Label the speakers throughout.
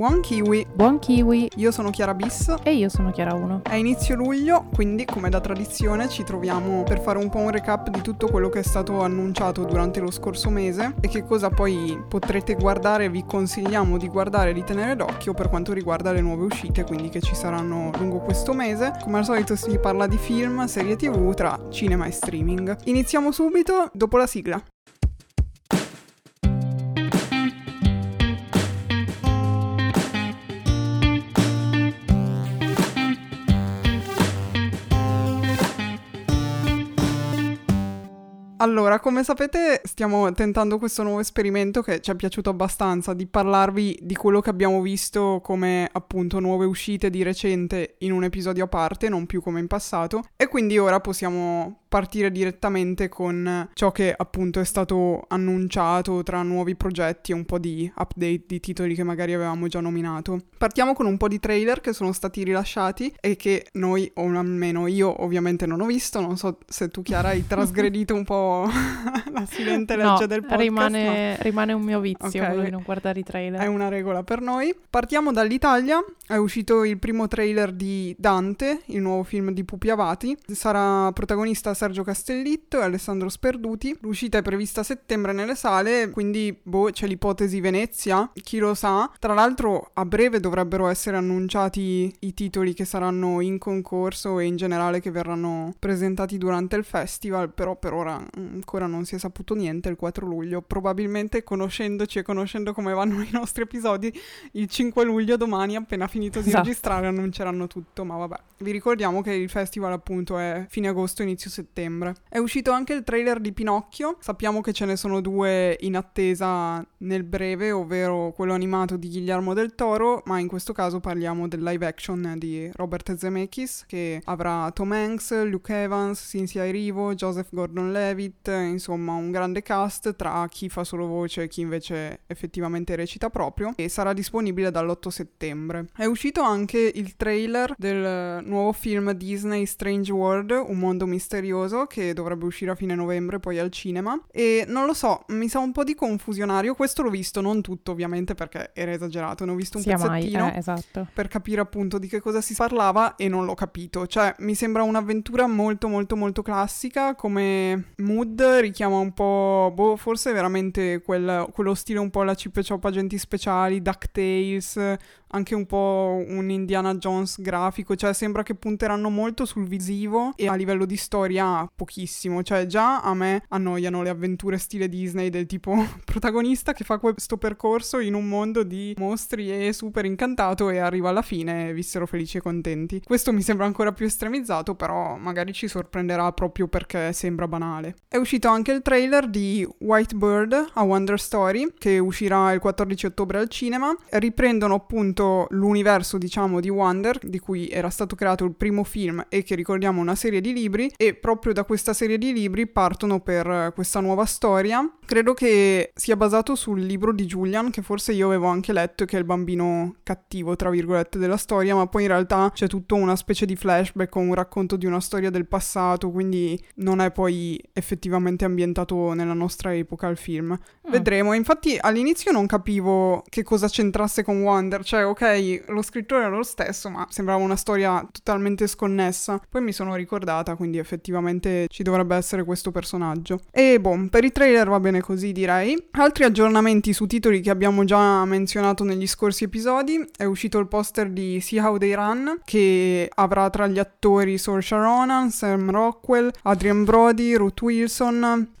Speaker 1: Buon kiwi!
Speaker 2: Buon kiwi!
Speaker 1: Io sono Chiara Bis.
Speaker 2: E io sono Chiara 1.
Speaker 1: È inizio luglio, quindi come da tradizione ci troviamo per fare un po' un recap di tutto quello che è stato annunciato durante lo scorso mese e che cosa poi potrete guardare, vi consigliamo di guardare e di tenere d'occhio per quanto riguarda le nuove uscite, quindi che ci saranno lungo questo mese. Come al solito si parla di film, serie tv tra cinema e streaming. Iniziamo subito dopo la sigla. Allora, come sapete, stiamo tentando questo nuovo esperimento che ci è piaciuto abbastanza di parlarvi di quello che abbiamo visto come appunto nuove uscite di recente in un episodio a parte, non più come in passato. E quindi ora possiamo partire direttamente con ciò che appunto è stato annunciato tra nuovi progetti e un po' di update di titoli che magari avevamo già nominato. Partiamo con un po' di trailer che sono stati rilasciati e che noi, o almeno io ovviamente non ho visto, non so se tu Chiara hai trasgredito un po' la silente legge
Speaker 2: no,
Speaker 1: del podcast.
Speaker 2: Rimane, no. rimane un mio vizio
Speaker 1: okay.
Speaker 2: quello di non guardare i trailer.
Speaker 1: È una regola per noi. Partiamo dall'Italia, è uscito il primo trailer di Dante, il nuovo film di Pupi Avati. Sarà protagonista Sergio Castellitto e Alessandro Sperduti. L'uscita è prevista a settembre nelle sale, quindi boh, c'è l'ipotesi Venezia, chi lo sa. Tra l'altro a breve dovrebbero essere annunciati i titoli che saranno in concorso e in generale che verranno presentati durante il festival, però per ora ancora non si è saputo niente il 4 luglio. Probabilmente conoscendoci e conoscendo come vanno i nostri episodi, il 5 luglio domani appena finito di esatto. registrare annunceranno tutto, ma vabbè. Vi ricordiamo che il festival appunto è fine agosto, inizio settembre settembre. È uscito anche il trailer di Pinocchio, sappiamo che ce ne sono due in attesa nel breve, ovvero quello animato di Guillermo del Toro, ma in questo caso parliamo del live action di Robert Zemeckis che avrà Tom Hanks, Luke Evans, Cynthia Erivo, Joseph Gordon-Levitt, insomma un grande cast tra chi fa solo voce e chi invece effettivamente recita proprio e sarà disponibile dall'8 settembre. È uscito anche il trailer del nuovo film Disney Strange World, un mondo misterioso che dovrebbe uscire a fine novembre poi al cinema e non lo so, mi sa un po' di confusionario, questo l'ho visto, non tutto ovviamente perché era esagerato, ne ho visto un
Speaker 2: Sia
Speaker 1: pezzettino
Speaker 2: mai, eh, esatto.
Speaker 1: per capire appunto di che cosa si parlava e non l'ho capito, cioè mi sembra un'avventura molto molto molto classica come mood, richiama un po', boh, forse veramente quel, quello stile un po' la Chip e Chop agenti speciali, DuckTales, anche un po' un Indiana Jones grafico, cioè sembra che punteranno molto sul visivo e a livello di storia pochissimo, cioè già a me annoiano le avventure stile Disney del tipo protagonista che fa questo percorso in un mondo di mostri e super incantato e arriva alla fine e vissero felici e contenti. Questo mi sembra ancora più estremizzato, però magari ci sorprenderà proprio perché sembra banale. È uscito anche il trailer di White Bird a Wonder Story che uscirà il 14 ottobre al cinema. Riprendono appunto l'universo, diciamo, di Wonder, di cui era stato creato il primo film e che ricordiamo una serie di libri, e proprio da questa serie di libri partono per questa nuova storia. Credo che sia basato sul libro di Julian, che forse io avevo anche letto, che è il bambino cattivo, tra virgolette, della storia, ma poi in realtà c'è tutto una specie di flashback o un racconto di una storia del passato, quindi non è poi effettivamente ambientato nella nostra epoca il film. Mm. Vedremo, infatti all'inizio non capivo che cosa c'entrasse con Wonder, cioè ok, lo scrittore era lo stesso, ma sembrava una storia totalmente sconnessa. Poi mi sono ricordata, quindi effettivamente ci dovrebbe essere questo personaggio. E boh, per i trailer va bene così direi. Altri aggiornamenti su titoli che abbiamo già menzionato negli scorsi episodi. È uscito il poster di See How They Run, che avrà tra gli attori Saoirse Ronan, Sam Rockwell, Adrian Brody, Ruth Wilson,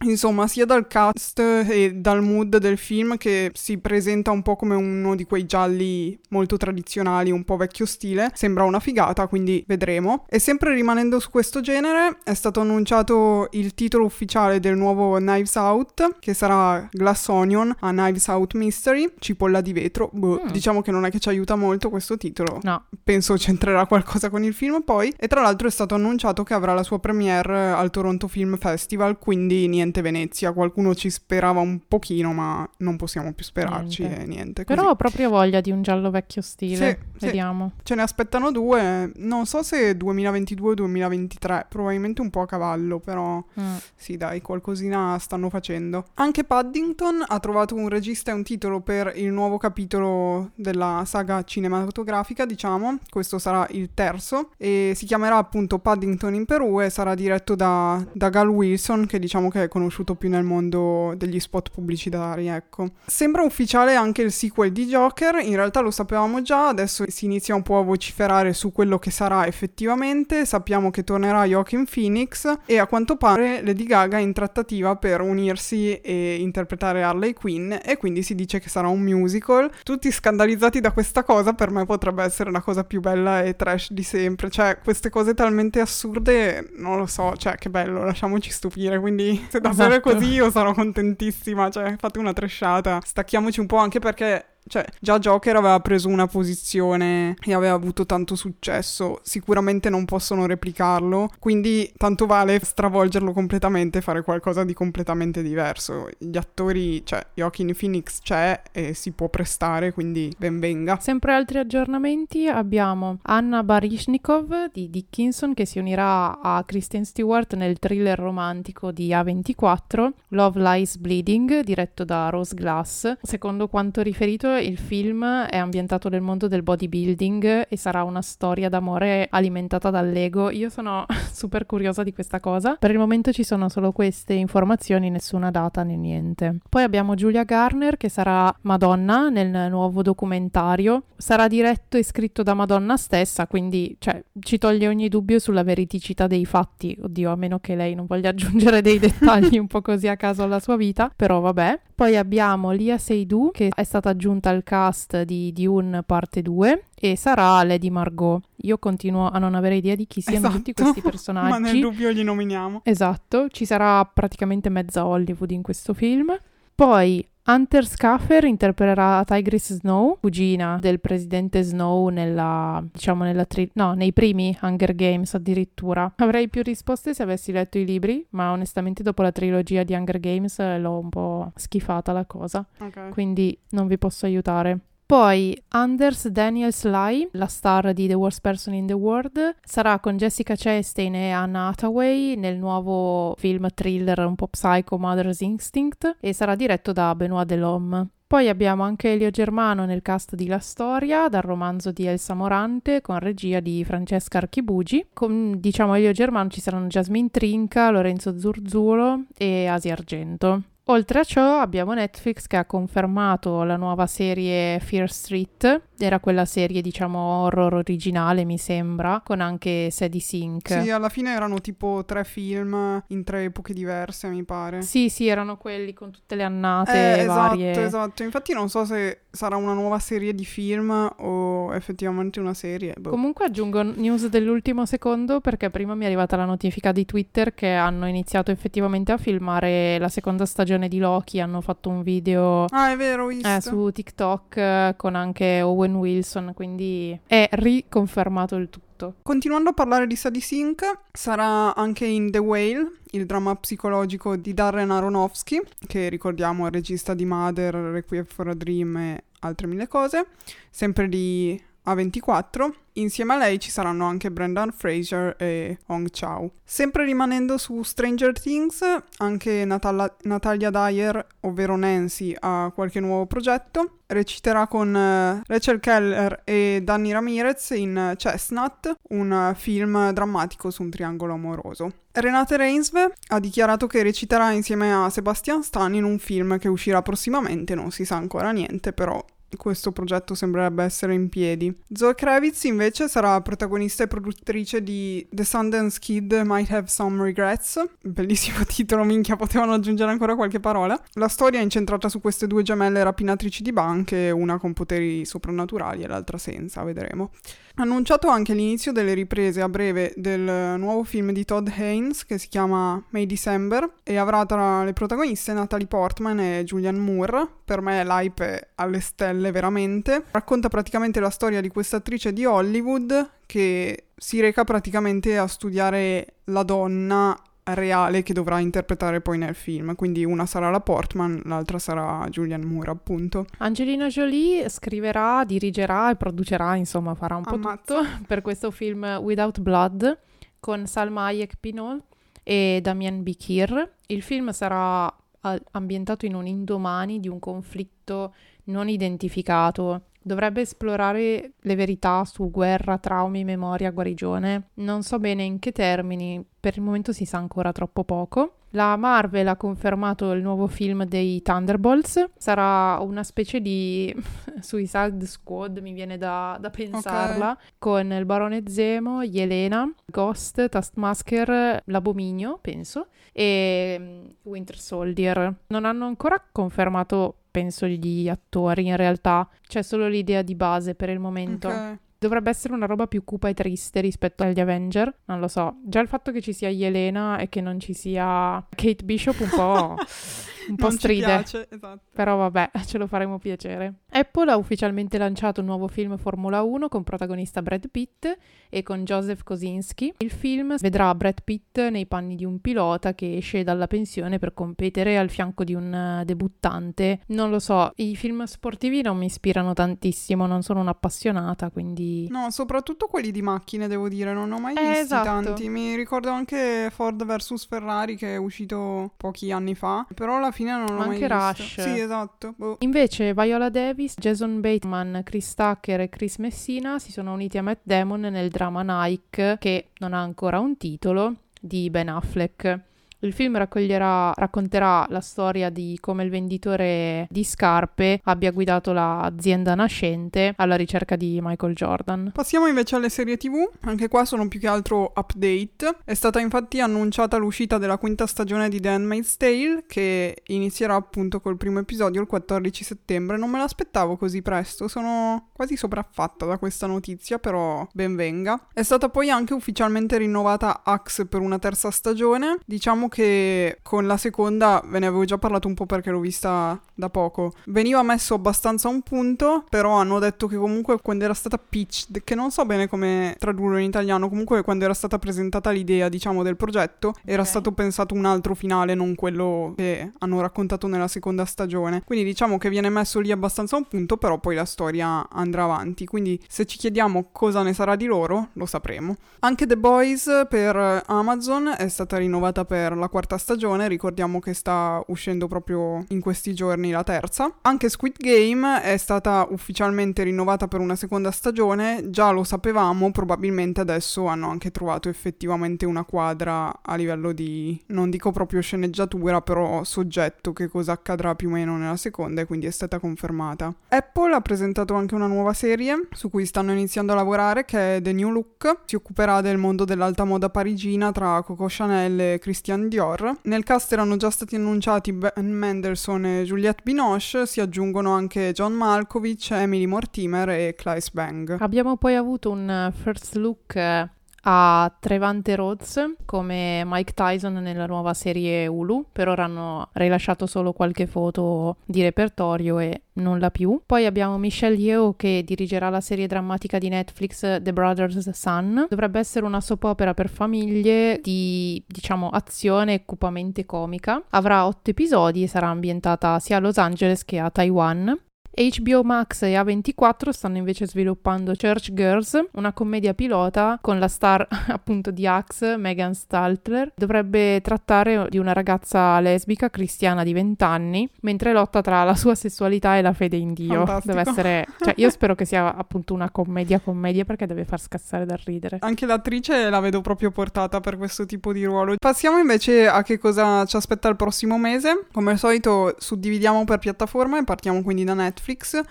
Speaker 1: insomma sia dal cast e dal mood del film che si presenta un po' come uno di quei gialli molto molto tradizionali, un po' vecchio stile. Sembra una figata, quindi vedremo. E sempre rimanendo su questo genere, è stato annunciato il titolo ufficiale del nuovo Knives Out, che sarà Glass Onion a Knives Out Mystery, cipolla di vetro. Boh, mm. Diciamo che non è che ci aiuta molto questo titolo.
Speaker 2: No.
Speaker 1: Penso c'entrerà qualcosa con il film poi. E tra l'altro è stato annunciato che avrà la sua premiere al Toronto Film Festival, quindi niente Venezia. Qualcuno ci sperava un pochino, ma non possiamo più sperarci
Speaker 2: Niente.
Speaker 1: e niente. così.
Speaker 2: Però ho proprio voglia di un giallo vecchio stile.
Speaker 1: Sì, sì.
Speaker 2: Vediamo.
Speaker 1: Ce ne aspettano due, non so se 2022 o 2023, probabilmente un po' a cavallo, però
Speaker 2: Mm.
Speaker 1: sì dai, qualcosina stanno facendo. Anche Paddington ha trovato un regista e un titolo per il nuovo capitolo della saga cinematografica, diciamo, questo sarà il terzo, e si chiamerà appunto Paddington in Perù e sarà diretto da, da Gal Wilson, che diciamo che è conosciuto più nel mondo degli spot pubblicitari, ecco. Sembra ufficiale anche il sequel di Joker, in realtà lo sapevamo già, adesso si inizia un po' a vociferare su quello che sarà effettivamente, sappiamo che tornerà Joaquin Phoenix e a quanto pare Lady Gaga è in trattativa per unirsi e interpretare Harley Quinn e quindi si dice che sarà un musical. Tutti scandalizzati da questa cosa, per me potrebbe essere la cosa più bella e trash di sempre, cioè queste cose talmente assurde, non lo so, cioè che bello, lasciamoci stupire, quindi se davvero è
Speaker 2: Esatto.
Speaker 1: così io sarò contentissima, cioè fate una trashata, stacchiamoci un po' anche perché cioè, già Joker aveva preso una posizione e aveva avuto tanto successo, sicuramente non possono replicarlo, quindi tanto vale stravolgerlo completamente e fare qualcosa di completamente diverso. Gli attori, cioè, Joaquin Phoenix c'è e si può prestare, quindi ben venga.
Speaker 2: Sempre altri aggiornamenti abbiamo Anna Baryshnikov di Dickinson che si unirà a Kristen Stewart nel thriller romantico di A24 Love Lies Bleeding diretto da Rose Glass. Secondo quanto riferito il film è ambientato nel mondo del bodybuilding e sarà una storia d'amore alimentata dall'ego. Io sono super curiosa di questa cosa. Per il momento ci sono solo queste informazioni, nessuna data né niente. Poi abbiamo Julia Garner che sarà Madonna nel nuovo documentario. Sarà diretto e scritto da Madonna stessa, quindi cioè, ci toglie ogni dubbio sulla veridicità dei fatti. Oddio, a meno che lei non voglia aggiungere dei dettagli un po' così a caso alla sua vita, però vabbè. Poi abbiamo Lia Seydoux che è stata aggiunta al cast di Dune parte 2 e sarà Lady Margot. Io continuo a non avere idea di chi siano tutti
Speaker 1: Esatto,
Speaker 2: questi personaggi.
Speaker 1: Ma nel dubbio li nominiamo.
Speaker 2: Esatto, ci sarà praticamente mezza Hollywood in questo film. Poi Hunter Scaffer interpreterà Tigris Snow, cugina del presidente Snow nella, diciamo, nella tri- no, nei primi Hunger Games addirittura. Avrei più risposte se avessi letto i libri, ma onestamente dopo la trilogia di Hunger Games l'ho un po' schifata la cosa,
Speaker 1: Ok.
Speaker 2: quindi non vi posso aiutare. Poi Anders Daniels Lai, la star di The Worst Person in the World, sarà con Jessica Chastain e Anna Hathaway nel nuovo film thriller un po' psycho Mother's Instinct e sarà diretto da Benoit Delhomme. Poi abbiamo anche Elio Germano nel cast di La Storia, dal romanzo di Elsa Morante, con regia di Francesca Archibugi. Con, diciamo, Elio Germano ci saranno Jasmine Trinca, Lorenzo Zurzulo e Asia Argento. Oltre a ciò abbiamo Netflix che ha confermato la nuova serie Fear Street, era quella serie diciamo horror originale mi sembra, con anche Sadie Sink.
Speaker 1: Sì, alla fine erano tipo tre film in tre epoche diverse, mi pare.
Speaker 2: Sì, sì, erano quelli con tutte le annate
Speaker 1: Eh, esatto,
Speaker 2: varie.
Speaker 1: esatto. Infatti non so se sarà una nuova serie di film o effettivamente una serie. boh.
Speaker 2: Comunque aggiungo news dell'ultimo secondo perché prima mi è arrivata la notifica di Twitter che hanno iniziato effettivamente a filmare la seconda stagione di Loki, hanno fatto un video
Speaker 1: Ah, vero,
Speaker 2: eh, su TikTok eh, con anche Owen Wilson, quindi è riconfermato il tutto.
Speaker 1: Continuando a parlare di Sadie Sink, sarà anche in The Whale, il dramma psicologico di Darren Aronofsky, che ricordiamo è il regista di Mother, Requiem for a Dream e altre mille cose, sempre di A24. Insieme a lei ci saranno anche Brendan Fraser e Hong Chow. Sempre rimanendo su Stranger Things, anche Natala- Natalia Dyer, ovvero Nancy, ha qualche nuovo progetto. Reciterà con eh, Rachel Keller e Danny Ramirez in Chestnut, un film drammatico su un triangolo amoroso. Renate Reinsve ha dichiarato che reciterà insieme a Sebastian Stan in un film che uscirà prossimamente, non si sa ancora niente, però questo progetto sembrerebbe essere in piedi. Zoe Kravitz invece sarà protagonista e produttrice di The Sundance Kid Might Have Some Regrets. Bellissimo titolo, minchia, potevano aggiungere ancora qualche parola. La storia è incentrata su queste due gemelle rapinatrici di banche, una con poteri soprannaturali e l'altra senza, vedremo. Annunciato anche l'inizio delle riprese a breve del nuovo film di Todd Haynes che si chiama May December e avrà tra le protagoniste Natalie Portman e Julianne Moore. Per me l'hype è alle stelle veramente. Racconta praticamente la storia di questa attrice di Hollywood che si reca praticamente a studiare la donna reale che dovrà interpretare poi nel film. Quindi una sarà la Portman, l'altra sarà Julian Moore, appunto.
Speaker 2: Angelina Jolie scriverà, dirigerà e producerà, insomma, farà un po'
Speaker 1: Ammazza.
Speaker 2: tutto per questo film Without Blood con Salma Hayek Pinol e Damien Bikir. Il film sarà a- ambientato in un indomani di un conflitto non identificato. Dovrebbe esplorare le verità su guerra, traumi, memoria, guarigione. Non so bene in che termini, per il momento si sa ancora troppo poco. La Marvel ha confermato il nuovo film dei Thunderbolts. Sarà una specie di Suicide Squad, mi viene da, da pensarla, con il Barone Zemo, Yelena, Ghost, Taskmasker, l'Abominio, penso, e mm, Winter Soldier. Non hanno ancora confermato, penso, gli attori in realtà. C'è solo l'idea di base per il momento.
Speaker 1: Ok.
Speaker 2: Dovrebbe essere una roba più cupa e triste rispetto agli Avenger. Non lo so. Già il fatto che ci sia Yelena e che non ci sia Kate Bishop un po', un po'
Speaker 1: non
Speaker 2: stride.
Speaker 1: piace, esatto.
Speaker 2: Però vabbè, ce lo faremo piacere. Apple ha ufficialmente lanciato un nuovo film Formula 1 con protagonista Brad Pitt e con Joseph Kosinski. Il film vedrà Brad Pitt nei panni di un pilota che esce dalla pensione per competere al fianco di un eh, debuttante. Non lo so, i film sportivi non mi ispirano tantissimo, non sono un'appassionata, quindi...
Speaker 1: No, soprattutto quelli di macchine, devo dire, non ho mai
Speaker 2: Eh,
Speaker 1: visti
Speaker 2: esatto.
Speaker 1: tanti. Mi ricordo anche Ford vs Ferrari che è uscito pochi anni fa, però alla fine non l'ho
Speaker 2: Ma
Speaker 1: mai
Speaker 2: anche
Speaker 1: visto.
Speaker 2: Rush.
Speaker 1: Sì, esatto. Boh.
Speaker 2: Invece Viola Davis, Jason Bateman, Chris Tucker e Chris Messina si sono uniti a Matt Damon nel drama Nike, che non ha ancora un titolo, di Ben Affleck. Il film racconterà la storia di come il venditore di scarpe abbia guidato l'azienda nascente alla ricerca di Michael Jordan.
Speaker 1: Passiamo invece alle serie TV, anche qua sono più che altro update. È stata infatti annunciata l'uscita della quinta stagione di The Handmaid's Tale, che inizierà appunto col primo episodio il 14 settembre. Non me l'aspettavo così presto, sono quasi sopraffatta da questa notizia, però ben venga. È stata poi anche ufficialmente rinnovata Axe per una terza stagione. Diciamo che con la seconda ve ne avevo già parlato un po' perché l'ho vista da poco. Veniva messo abbastanza a un punto, però hanno detto che comunque quando era stata pitched, che non so bene come tradurlo in italiano, comunque quando era stata presentata l'idea, diciamo, del progetto, era
Speaker 2: Ok.
Speaker 1: stato pensato un altro finale, non quello che hanno raccontato nella seconda stagione. Quindi diciamo che viene messo lì abbastanza a un punto, però poi la storia andrà avanti. Quindi se ci chiediamo cosa ne sarà di loro, lo sapremo. Anche The Boys per Amazon è stata rinnovata per la quarta stagione, ricordiamo che sta uscendo proprio in questi giorni la terza. Anche Squid Game è stata ufficialmente rinnovata per una seconda stagione, già lo sapevamo, probabilmente adesso hanno anche trovato effettivamente una quadra a livello di, non dico proprio sceneggiatura, però soggetto, che cosa accadrà più o meno nella seconda e quindi è stata confermata. Apple ha presentato anche una nuova serie su cui stanno iniziando a lavorare che è The New Look, si occuperà del mondo dell'alta moda parigina tra Coco Chanel e Christian Dior. Nel cast erano già stati annunciati Ben Mendelssohn e Juliette Binoche, si aggiungono anche John Malkovich, Emily Mortimer e Claes Bang.
Speaker 2: Abbiamo poi avuto un eh, first look eh, a Trevante Rhodes come Mike Tyson nella nuova serie Hulu. Per ora hanno rilasciato solo qualche foto di repertorio e nulla più. Poi abbiamo Michelle Yeoh che dirigerà la serie drammatica di Netflix The Brothers Sun. Dovrebbe essere una soap opera per famiglie di, diciamo, azione cupamente comica. Avrà otto episodi e sarà ambientata sia a Los Angeles che a Taiwan. HBO Max e A24 stanno invece sviluppando Church Girls, una commedia pilota con la star appunto di Axe, Megan Staltler. Dovrebbe trattare di una ragazza lesbica cristiana di 20 anni mentre lotta tra la sua sessualità e la fede in Dio.
Speaker 1: Fantastico.
Speaker 2: Deve essere, cioè io spero che sia appunto una commedia commedia perché deve far scassare dal ridere.
Speaker 1: Anche l'attrice la vedo proprio portata per questo tipo di ruolo. Passiamo invece a che cosa ci aspetta il prossimo mese. Come al solito suddividiamo per piattaforma e partiamo quindi da Netflix.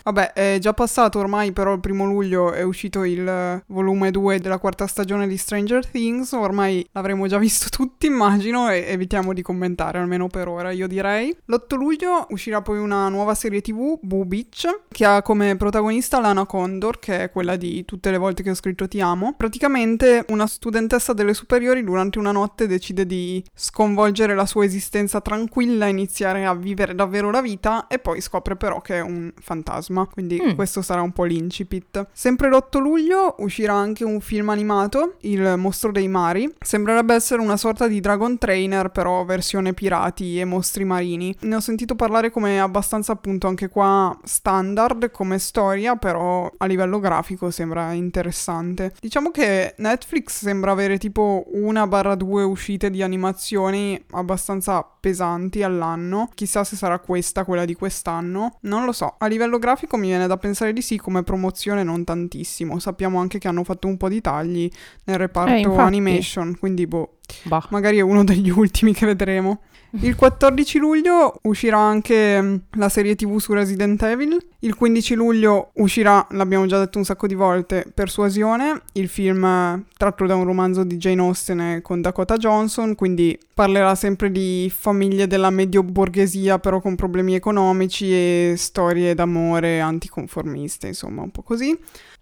Speaker 1: Vabbè, è già passato ormai, però il primo luglio è uscito il eh, volume 2 della quarta stagione di Stranger Things. Ormai l'avremo già visto tutti, immagino, e evitiamo di commentare, almeno per ora, io direi. L'8 luglio uscirà poi una nuova serie TV, Boo Beach, che ha come protagonista Lana Condor, che è quella di tutte le volte che ho scritto Ti amo. Praticamente una studentessa delle superiori durante una notte decide di sconvolgere la sua esistenza tranquilla, iniziare a vivere davvero la vita e poi scopre però che è un fantasma, quindi
Speaker 2: Mm.
Speaker 1: questo sarà un po' l'incipit. Sempre l'8 luglio uscirà anche un film animato, Il mostro dei mari. Sembrerebbe essere una sorta di Dragon Trainer, però versione pirati e mostri marini. Ne ho sentito parlare come abbastanza appunto anche qua standard come storia, però a livello grafico sembra interessante. Diciamo che Netflix sembra avere tipo una barra due uscite di animazioni abbastanza pesanti all'anno. Chissà se sarà questa quella di quest'anno. Non lo so. A livello grafico mi viene da pensare di sì, come promozione non tantissimo. Sappiamo anche che hanno fatto un po' di tagli nel reparto
Speaker 2: Eh,
Speaker 1: animation, quindi boh,
Speaker 2: Bah.
Speaker 1: magari è uno degli ultimi che vedremo. Il 14 luglio uscirà anche la serie TV su Resident Evil. Il 15 luglio uscirà, l'abbiamo già detto un sacco di volte, Persuasione, il film tratto da un romanzo di Jane Austen con Dakota Johnson, quindi parlerà sempre di famiglie della medio borghesia però con problemi economici e storie d'amore anticonformiste, insomma, un po' così.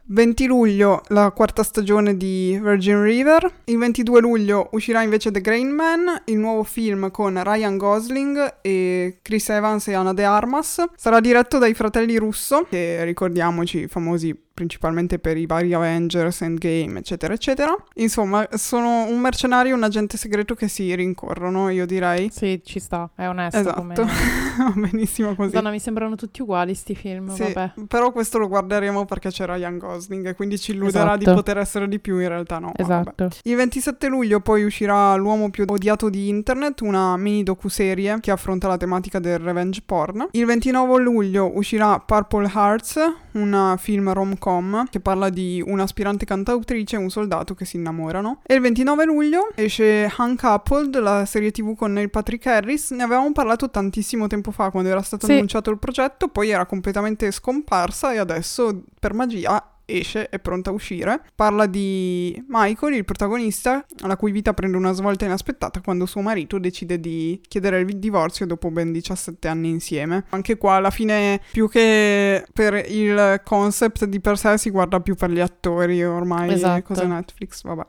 Speaker 1: 20 luglio la quarta stagione di Virgin River. Il 22 luglio uscirà invece The Grain Man, il nuovo film con Ryan Gosling e Chris Evans e Ana de Armas. Sarà diretto dai fratelli Russo, che ricordiamoci famosi principalmente per i vari Avengers, Endgame, eccetera, eccetera. Insomma, sono un mercenario e un agente segreto che si rincorrono, io direi.
Speaker 2: Sì, ci sta, è onesto
Speaker 1: Esatto,
Speaker 2: come...
Speaker 1: Va benissimo così.
Speaker 2: Madonna, mi sembrano tutti uguali sti film,
Speaker 1: Sì,
Speaker 2: vabbè.
Speaker 1: però questo lo guarderemo perché c'è Ryan Gosling e quindi ci illuderà di
Speaker 2: Esatto.
Speaker 1: poter essere di più, in realtà no.
Speaker 2: Esatto.
Speaker 1: Il 27 luglio poi uscirà L'uomo più odiato di internet, una mini docuserie che affronta la tematica del revenge porn. Il 29 luglio uscirà Purple Hearts, un film rom-com che parla di un'aspirante cantautrice e un soldato che si innamorano. E il 29 luglio esce Uncoupled, la serie tv con Neil Patrick Harris. Ne avevamo parlato tantissimo tempo fa quando era stato
Speaker 2: Sì.
Speaker 1: annunciato il progetto, poi era completamente scomparsa e adesso per magia esce, è pronta a uscire. Parla di Michael, il protagonista, la cui vita prende una svolta inaspettata quando suo marito decide di chiedere il divorzio dopo ben 17 anni insieme. Anche qua alla fine più che per il concept di per sé si guarda più per gli attori ormai
Speaker 2: Esatto.
Speaker 1: cose Netflix, vabbè.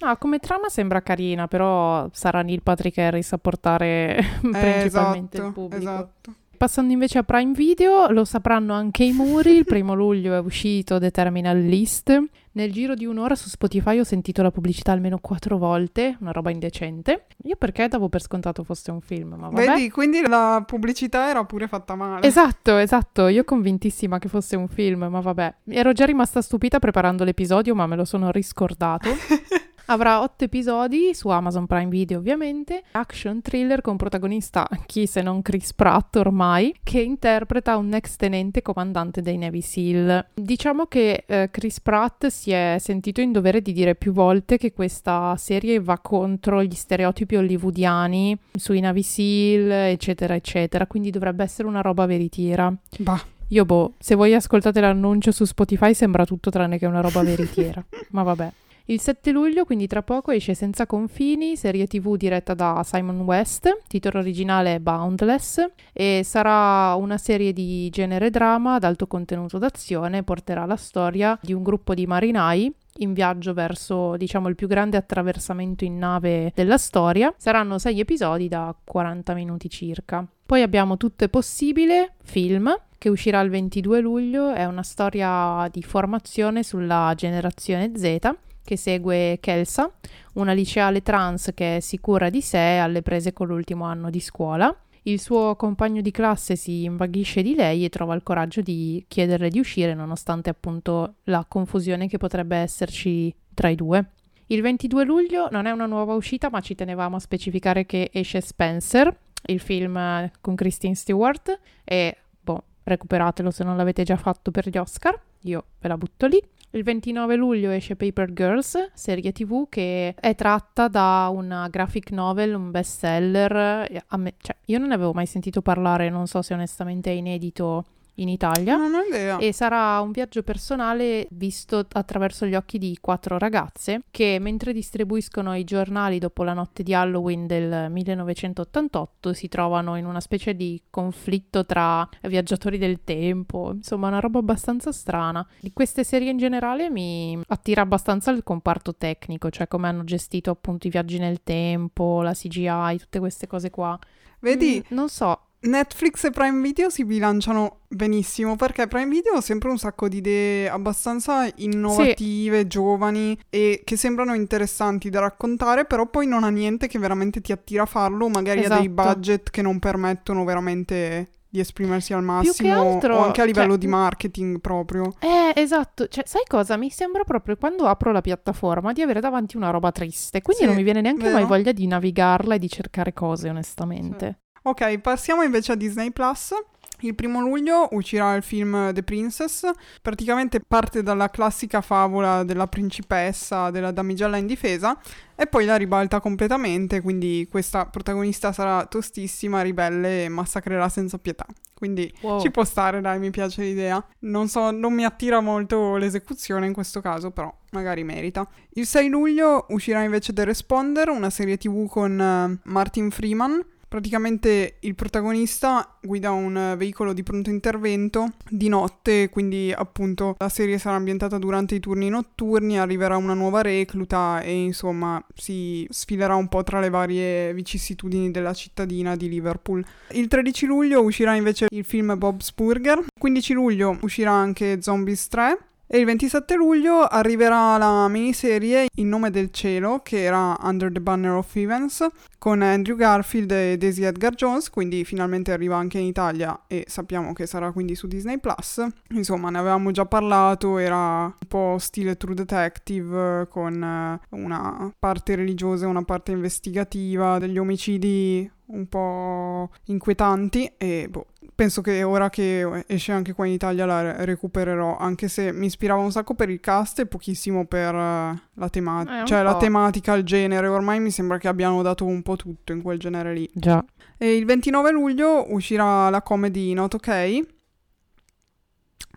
Speaker 2: No, come trama sembra carina, però sarà Neil Patrick Harris a portare
Speaker 1: Eh,
Speaker 2: principalmente il
Speaker 1: esatto,
Speaker 2: pubblico.
Speaker 1: esatto.
Speaker 2: Passando invece a Prime Video, lo sapranno anche i muri, il primo luglio è uscito The Terminal List. Nel giro di un'ora su Spotify ho sentito la pubblicità almeno quattro volte, una roba indecente. Io perché davo per scontato fosse un film, ma vabbè.
Speaker 1: Vedi, quindi la pubblicità era pure fatta male.
Speaker 2: Esatto, esatto, io convintissima che fosse un film, ma vabbè. Ero già rimasta stupita preparando l'episodio, ma me lo sono riscordato. Avrà otto episodi su Amazon Prime Video, ovviamente. Action thriller con protagonista chi se non Chris Pratt ormai, che interpreta un ex tenente comandante dei Navy SEAL. Diciamo che eh, Chris Pratt si è sentito in dovere di dire più volte che questa serie va contro gli stereotipi hollywoodiani sui Navy SEAL, eccetera, eccetera. Quindi dovrebbe essere una roba veritiera.
Speaker 1: Bah.
Speaker 2: Io boh, se voi ascoltate l'annuncio su Spotify sembra tutto tranne che una roba veritiera. Ma vabbè. Il 7 luglio, quindi tra poco, esce Senza confini, serie tv diretta da Simon West, titolo originale Boundless e sarà una serie di genere drama ad alto contenuto d'azione, porterà la storia di un gruppo di marinai in viaggio verso, diciamo, il più grande attraversamento in nave della storia. Saranno sei episodi da 40 minuti circa. Poi abbiamo Tutto è possibile, film, che uscirà il 22 luglio, è una storia di formazione sulla generazione Z che segue Kelsa, una liceale trans che è sicura di sé alle prese con l'ultimo anno di scuola. Il suo compagno di classe si invaghisce di lei e trova il coraggio di chiederle di uscire nonostante appunto la confusione che potrebbe esserci tra i due. Il 22 luglio non è una nuova uscita, ma ci tenevamo a specificare che esce Spencer, il film con Christine Stewart e boh, recuperatelo se non l'avete già fatto per gli Oscar, io ve la butto lì. Il 29 luglio esce Paper Girls, serie tv che è tratta da una graphic novel, un bestseller. Me- cioè, io non ne avevo mai sentito parlare, non so se onestamente è inedito in Italia.
Speaker 1: Non ho idea.
Speaker 2: E sarà un viaggio personale visto attraverso gli occhi di quattro ragazze che mentre distribuiscono i giornali dopo la notte di Halloween del 1988 si trovano in una specie di conflitto tra viaggiatori del tempo, insomma una roba abbastanza strana. Di queste serie in generale mi attira abbastanza il comparto tecnico, cioè come hanno gestito appunto i viaggi nel tempo, la CGI, tutte queste cose qua.
Speaker 1: Vedi,
Speaker 2: Mm, non so,
Speaker 1: Netflix e Prime Video si bilanciano benissimo perché Prime Video ha sempre un sacco di idee abbastanza innovative, sì. giovani e che sembrano interessanti da raccontare, però poi non ha niente che veramente ti attira a farlo, magari esatto. ha dei esatto. budget che non permettono veramente di esprimersi al massimo altro, o anche a livello cioè, di marketing proprio.
Speaker 2: Eh, esatto, cioè sai cosa? Mi sembra proprio quando apro la piattaforma di avere davanti una roba triste, quindi sì, non mi viene neanche vero? mai voglia di navigarla e di cercare cose, onestamente.
Speaker 1: Ok, passiamo invece a Disney Plus. Il primo luglio uscirà il film The Princess, praticamente parte dalla classica favola della principessa, della damigella indifesa, e poi la ribalta completamente, quindi questa protagonista sarà tostissima, ribelle e massacrerà senza pietà. Quindi wow. ci può stare, dai, mi piace l'idea. Non so, non mi attira molto l'esecuzione in questo caso, però magari merita. Il 6 luglio uscirà invece The Responder, una serie tv con uh, Martin Freeman, Praticamente il protagonista guida un veicolo di pronto intervento di notte, quindi appunto la serie sarà ambientata durante i turni notturni, arriverà una nuova recluta e insomma si sfilerà un po' tra le varie vicissitudini della cittadina di Liverpool. Il 13 luglio uscirà invece il film Bob's Burger, il 15 luglio uscirà anche Zombies 3 e il 27 luglio arriverà la miniserie In nome del cielo, che era Under the Banner of Events, con Andrew Garfield e Daisy Edgar Jones, quindi finalmente arriva anche in Italia e sappiamo che sarà quindi su Disney Plus. Insomma, ne avevamo già parlato, era un po' stile True Detective, con una parte religiosa e una parte investigativa, degli omicidi un po' inquietanti e boh, penso che ora che esce anche qua in Italia la recupererò, anche se mi ispirava un sacco per il cast e pochissimo per uh, la tematica, eh, cioè la tematica, il genere, ormai mi sembra che abbiano dato un po' tutto in quel genere lì.
Speaker 2: Già.
Speaker 1: E il 29 luglio uscirà la comedy Not Ok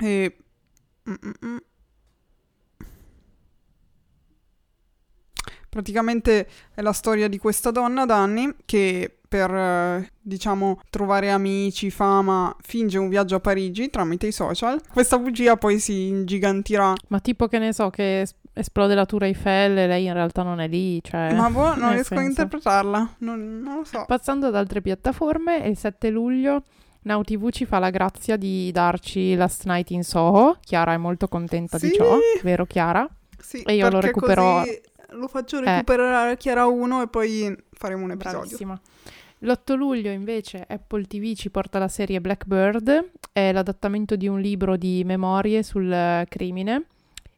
Speaker 1: e... Mm-mm. Praticamente è la storia di questa donna, Danny, che per, diciamo, trovare amici, fama, finge un viaggio a Parigi tramite i social. Questa bugia poi si ingigantirà.
Speaker 2: Ma tipo che ne so, che esplode la Tour Eiffel e lei in realtà non è lì, cioè...
Speaker 1: Ma boh, non riesco senso. a interpretarla, non, non lo so.
Speaker 2: Passando ad altre piattaforme, il 7 luglio... Now TV ci fa la grazia di darci Last Night in Soho. Chiara è molto contenta
Speaker 1: sì.
Speaker 2: di ciò, vero Chiara?
Speaker 1: Sì,
Speaker 2: e io lo recupero.
Speaker 1: Così lo faccio eh. recuperare eh. Chiara 1 e poi faremo un episodio.
Speaker 2: Bravissima. L'8 luglio invece Apple TV ci porta la serie Blackbird, è l'adattamento di un libro di memorie sul crimine.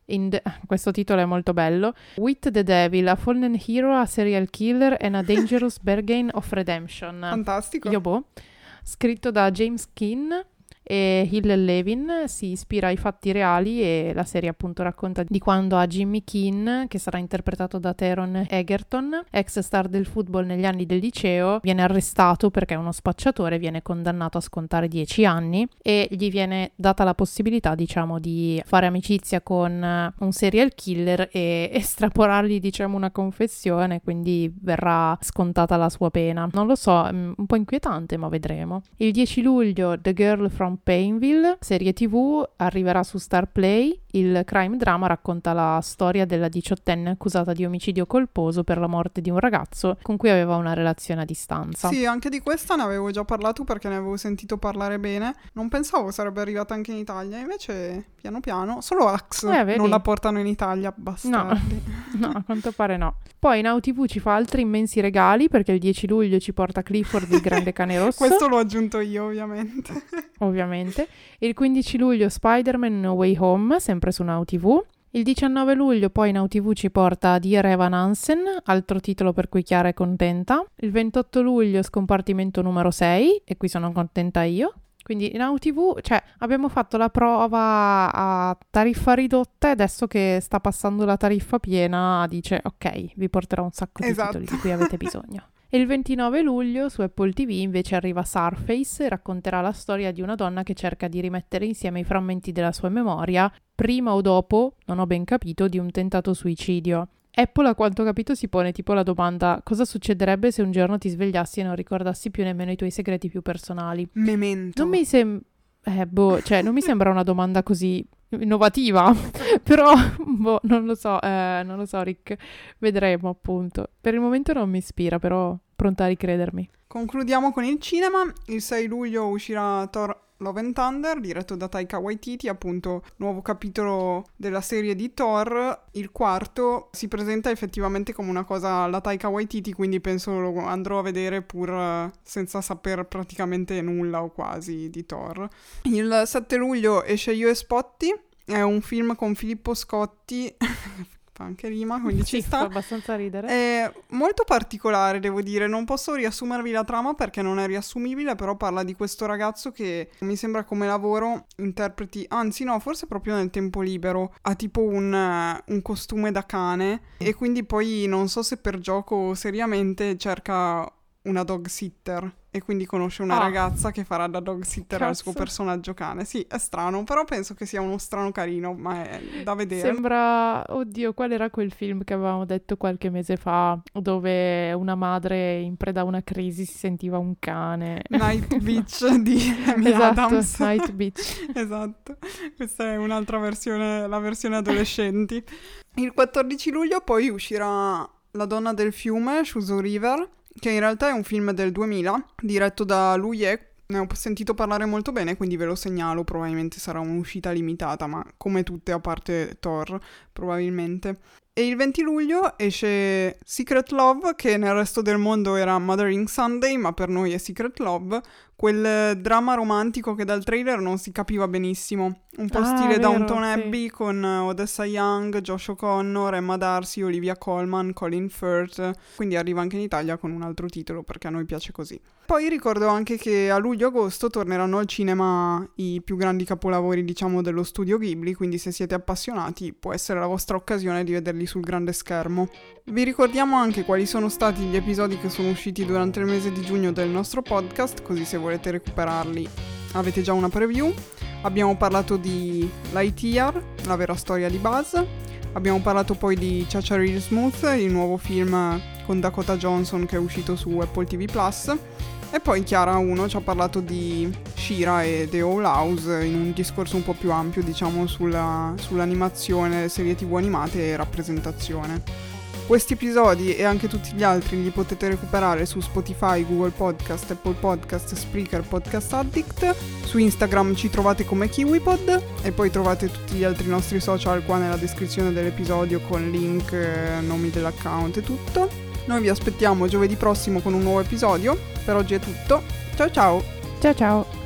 Speaker 2: The... questo titolo è molto bello. With the Devil, a fallen hero, a serial killer and a dangerous bargain of redemption.
Speaker 1: Fantastico.
Speaker 2: Io boh. Scritto da James Keane e Hill Levin si ispira ai fatti reali e la serie appunto racconta di quando a Jimmy Keane, che sarà interpretato da Teron Egerton, ex star del football negli anni del liceo, viene arrestato perché è uno spacciatore, viene condannato a scontare 10 anni e gli viene data la possibilità, diciamo, di fare amicizia con un serial killer e estrapolargli, diciamo, una confessione, quindi verrà scontata la sua pena. Non lo so, mm, un po' inquietante, ma vedremo. Il 10 luglio The Girl from Painville, serie tv, arriverà su Star Play. Il crime drama racconta la storia della diciottenne accusata di omicidio colposo per la morte di un ragazzo con cui aveva una relazione a distanza.
Speaker 1: Sì, anche di questa ne avevo già parlato perché ne avevo sentito parlare bene. Non pensavo sarebbe arrivata anche in Italia, invece piano piano. Solo Axe eh, non la portano in Italia, bastardi.
Speaker 2: No. no, a quanto pare no. Poi Now TV ci fa altri immensi regali perché il 10 luglio ci porta Clifford il grande cane rosso.
Speaker 1: Questo l'ho aggiunto io,
Speaker 2: ovviamente. ovviamente. Il 15 luglio Spider-Man No Way Home, sempre su Now TV. Il 19 luglio poi Now TV ci porta Dear Evan Hansen, altro titolo per cui Chiara è contenta. Il 28 luglio scompartimento numero 6 e qui sono contenta io. Quindi in AUTV, cioè, abbiamo fatto la prova a tariffa ridotta e adesso che sta passando la tariffa piena dice ok, vi porterò un sacco di
Speaker 1: esatto.
Speaker 2: titoli di cui avete bisogno. E il 29 luglio su Apple TV invece arriva Surface e racconterà la storia di una donna che cerca di rimettere insieme i frammenti della sua memoria, prima o dopo, non ho ben capito, di un tentato suicidio. Apple, a quanto ho capito, si pone tipo la domanda: cosa succederebbe se un giorno ti svegliassi e non ricordassi più nemmeno i tuoi segreti più personali?
Speaker 1: Memento.
Speaker 2: Non mi sembra. Eh, boh, cioè, non mi sembra una domanda così innovativa, però boh, non lo so, eh, non lo so Rick, vedremo appunto. Per il momento non mi ispira, però pronta a ricredermi.
Speaker 1: Concludiamo con il cinema. Il 6 luglio uscirà Thor Love and Thunder, diretto da Taika Waititi, appunto nuovo capitolo della serie di Thor. Il quarto si presenta effettivamente come una cosa alla Taika Waititi, quindi penso lo andrò a vedere pur eh, senza saper praticamente nulla o quasi di Thor. Il 7 luglio esce Io e Spotty, è un film con Filippo Scotti fa anche rima, quindi
Speaker 2: sì,
Speaker 1: ci sta.
Speaker 2: Fa abbastanza ridere.
Speaker 1: È molto particolare, devo dire. Non posso riassumervi la trama perché non è riassumibile, però parla di questo ragazzo che mi sembra come lavoro interpreti, anzi no, forse proprio nel tempo libero, ha tipo un, un costume da cane e quindi poi non so se per gioco o seriamente cerca una dog sitter e quindi conosce una
Speaker 2: Ah.
Speaker 1: ragazza che farà da dog sitter al suo
Speaker 2: Cazzo.
Speaker 1: personaggio cane. Sì, è strano, però penso che sia uno strano carino, ma è da vedere.
Speaker 2: Sembra, oddio, qual era quel film che avevamo detto qualche mese fa, dove una madre in preda a una crisi si sentiva un cane.
Speaker 1: Night Beach di Amy
Speaker 2: esatto,
Speaker 1: Adams.
Speaker 2: Night Beach.
Speaker 1: esatto, questa è un'altra versione, la versione adolescenti. Il 14 luglio poi uscirà La donna del fiume, Shuzo River, che in realtà è un film del 2000, diretto da Lu Ye. Ne ho sentito parlare molto bene, quindi ve lo segnalo, probabilmente sarà un'uscita limitata, ma come tutte a parte Thor, probabilmente. E il 20 luglio esce Secret Love, che nel resto del mondo era Mothering Sunday, ma per noi è Secret Love, quel dramma romantico che dal trailer non si capiva benissimo. Un po'
Speaker 2: Ah,
Speaker 1: stile
Speaker 2: vero,
Speaker 1: Downton
Speaker 2: sì.
Speaker 1: Abbey con eh, Odessa Young, Josh O'Connor, Emma Darcy, Olivia Colman, Colin Firth. Quindi arriva anche in Italia con un altro titolo perché a noi piace così. Poi ricordo anche che a luglio-agosto torneranno al cinema i più grandi capolavori, diciamo, dello studio Ghibli, quindi se siete appassionati può essere la vostra occasione di vederli sul grande schermo. Vi ricordiamo anche quali sono stati gli episodi che sono usciti durante il mese di giugno del nostro podcast, così se volete recuperarli avete già una preview. Abbiamo parlato di Lightyear, la vera storia di Buzz. Abbiamo parlato poi di Chacha Real Smooth, il nuovo film con Dakota Johnson che è uscito su Apple TV Plus. E poi Chiara 1 ci ha parlato di Shira e The Owl House in un discorso un po' più ampio, diciamo, sulla- sull'animazione, serie tv animate e rappresentazione. Questi episodi e anche tutti gli altri li potete recuperare su Spotify, Google Podcast, Apple Podcast, Spreaker, Podcast Addict. Su Instagram ci trovate come KiwiPod e poi trovate tutti gli altri nostri social qua nella descrizione dell'episodio con link, eh, nomi dell'account e tutto. Noi vi aspettiamo giovedì prossimo con un nuovo episodio. Per oggi è tutto. Ciao ciao!
Speaker 2: Ciao ciao.